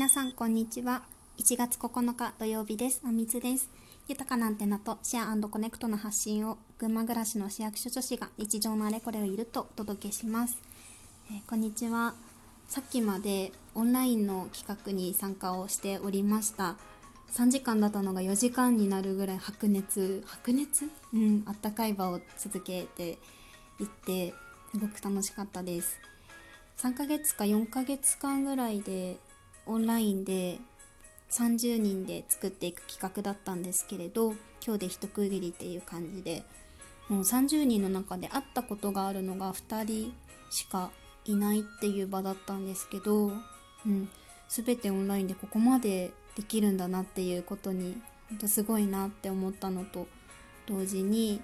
皆さんこんにちは。1月9日土曜日です。あみつです。豊かなアンテナとシェアコネクトの発信を群馬暮らしの市役所女子が日常のあれこれをいるとお届けします、えー、こんにちは。さっきまでオンラインの企画に参加をしておりました。3時間だったのが4時間になるぐらい白熱白熱？うんあったかい場を続けていってすごく楽しかったです。3ヶ月か4ヶ月間ぐらいでオンラインで30人で作っていく企画だったんですけれど今日で一区切りっていう感じでもう30人の中で会ったことがあるのが2人しかいないっていう場だったんですけど、うん、全てオンラインでここまでできるんだなっていうことに本当すごいなって思ったのと同時に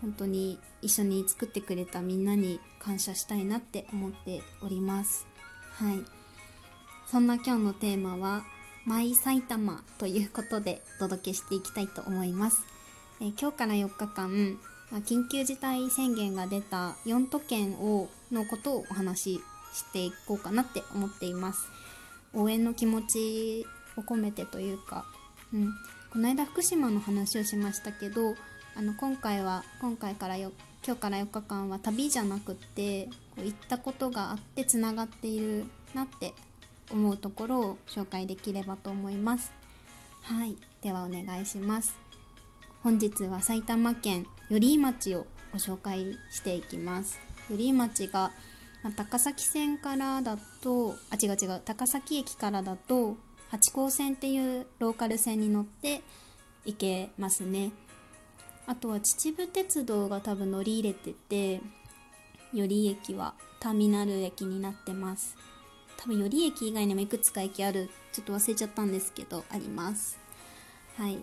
本当に一緒に作ってくれたみんなに感謝したいなって思っております。はい。そんな今日のテーマはマイ埼玉ということでお届けしていきたいと思います、えー、今日から4日間、ま、緊急事態宣言が出た4都県をのことをお話ししていこうかなって思っています。応援の気持ちを込めてというか、うん、この間福島の話をしましたけどあの今回は今回からよ今日から4日間は旅じゃなくってこう行ったことがあってつながっているなって思うところを紹介できればと思います。はい。ではお願いします。本日は埼玉県寄居町をご紹介していきます。寄居町が、ま高崎線からだとあ違う違う高崎駅からだと八高線っていうローカル線に乗って行けますね。あとは秩父鉄道が多分乗り入れてて寄居駅はターミナル駅になってます。多分寄居駅以外にもいくつか駅あるちょっと忘れちゃったんですけどあります。はい。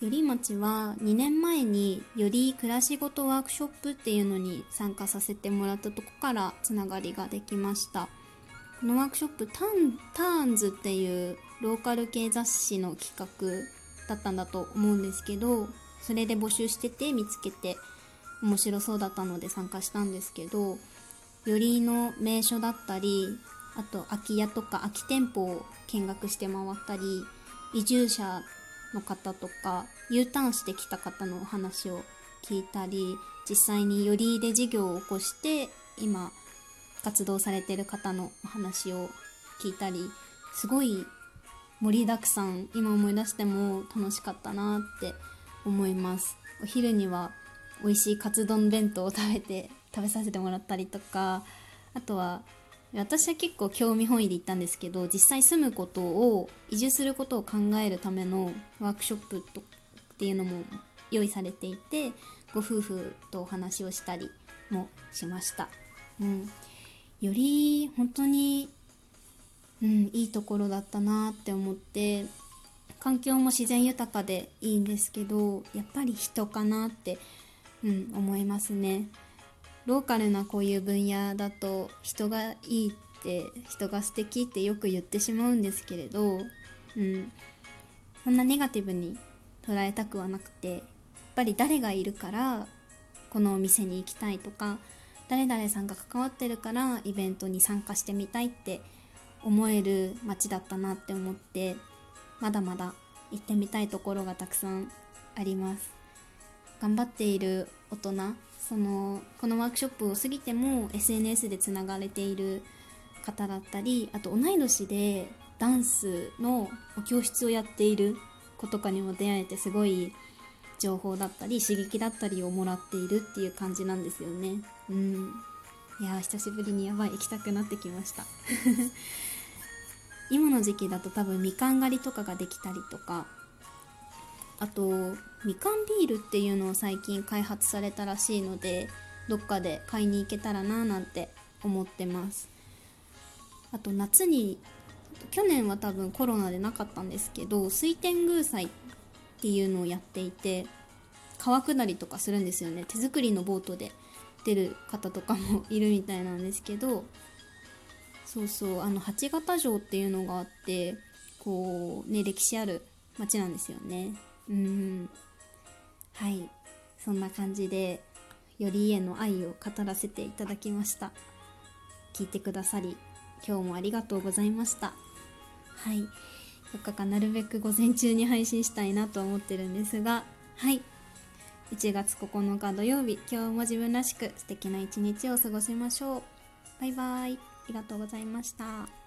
寄居町は2年前により暮らしごとワークショップっていうのに参加させてもらったとこからつながりができました。このワークショップタターンズっていうローカル系雑誌の企画だったんだと思うんですけどそれで募集してて見つけて面白そうだったので参加したんですけどよりの名所だったりあと空き家とか空き店舗を見学して回ったり移住者の方とか U ターンしてきた方のお話を聞いたり実際によりで事業を起こして今活動されてる方のお話を聞いたりすごい盛りだくさん今思い出しても楽しかったなって思います。お昼には美味しいカツ丼弁当を食べて食べさせてもらったりとかあとは私は結構興味本位で行ったんですけど実際住むことを移住することを考えるためのワークショップとっていうのも用意されていてご夫婦とお話をしたりもしました、うん、より本当に、うん、いいところだったなって思って環境も自然豊かでいいんですけどやっぱり人かなって、うん、思いますね。ローカルなこういう分野だと人がいいって人が素敵ってよく言ってしまうんですけれど、うん、そんなネガティブに捉えたくはなくてやっぱり誰がいるからこのお店に行きたいとか誰々さんが関わってるからイベントに参加してみたいって思える街だったなって思ってまだまだ行ってみたいところがたくさんあります。頑張っている大人そのこのワークショップを過ぎても SNS でつながれている方だったりあと同い年でダンスの教室をやっている子とかにも出会えてすごい情報だったり刺激だったりをもらっているっていう感じなんですよね。うん。いや久しぶりにやばい行きたくなってきました。今の時期だと多分みかん狩りとかができたりとかあとみかんビールっていうのを最近開発されたらしいのでどっかで買いに行けたらななんて思ってます。あと夏に去年は多分コロナでなかったんですけど水天宮祭っていうのをやっていて川下りとかするんですよね。手作りのボートで出る方とかもいるみたいなんですけどそうそうあの八幡城っていうのがあってこうね歴史ある町なんですよね。うんはい。そんな感じでより家の愛を語らせていただきました。聞いてくださり今日もありがとうございました。はい。4日間なるべく午前中に配信したいなと思ってるんですがはい。1月9日土曜日今日も自分らしく素敵な一日を過ごしましょう。バイバーイ。ありがとうございました。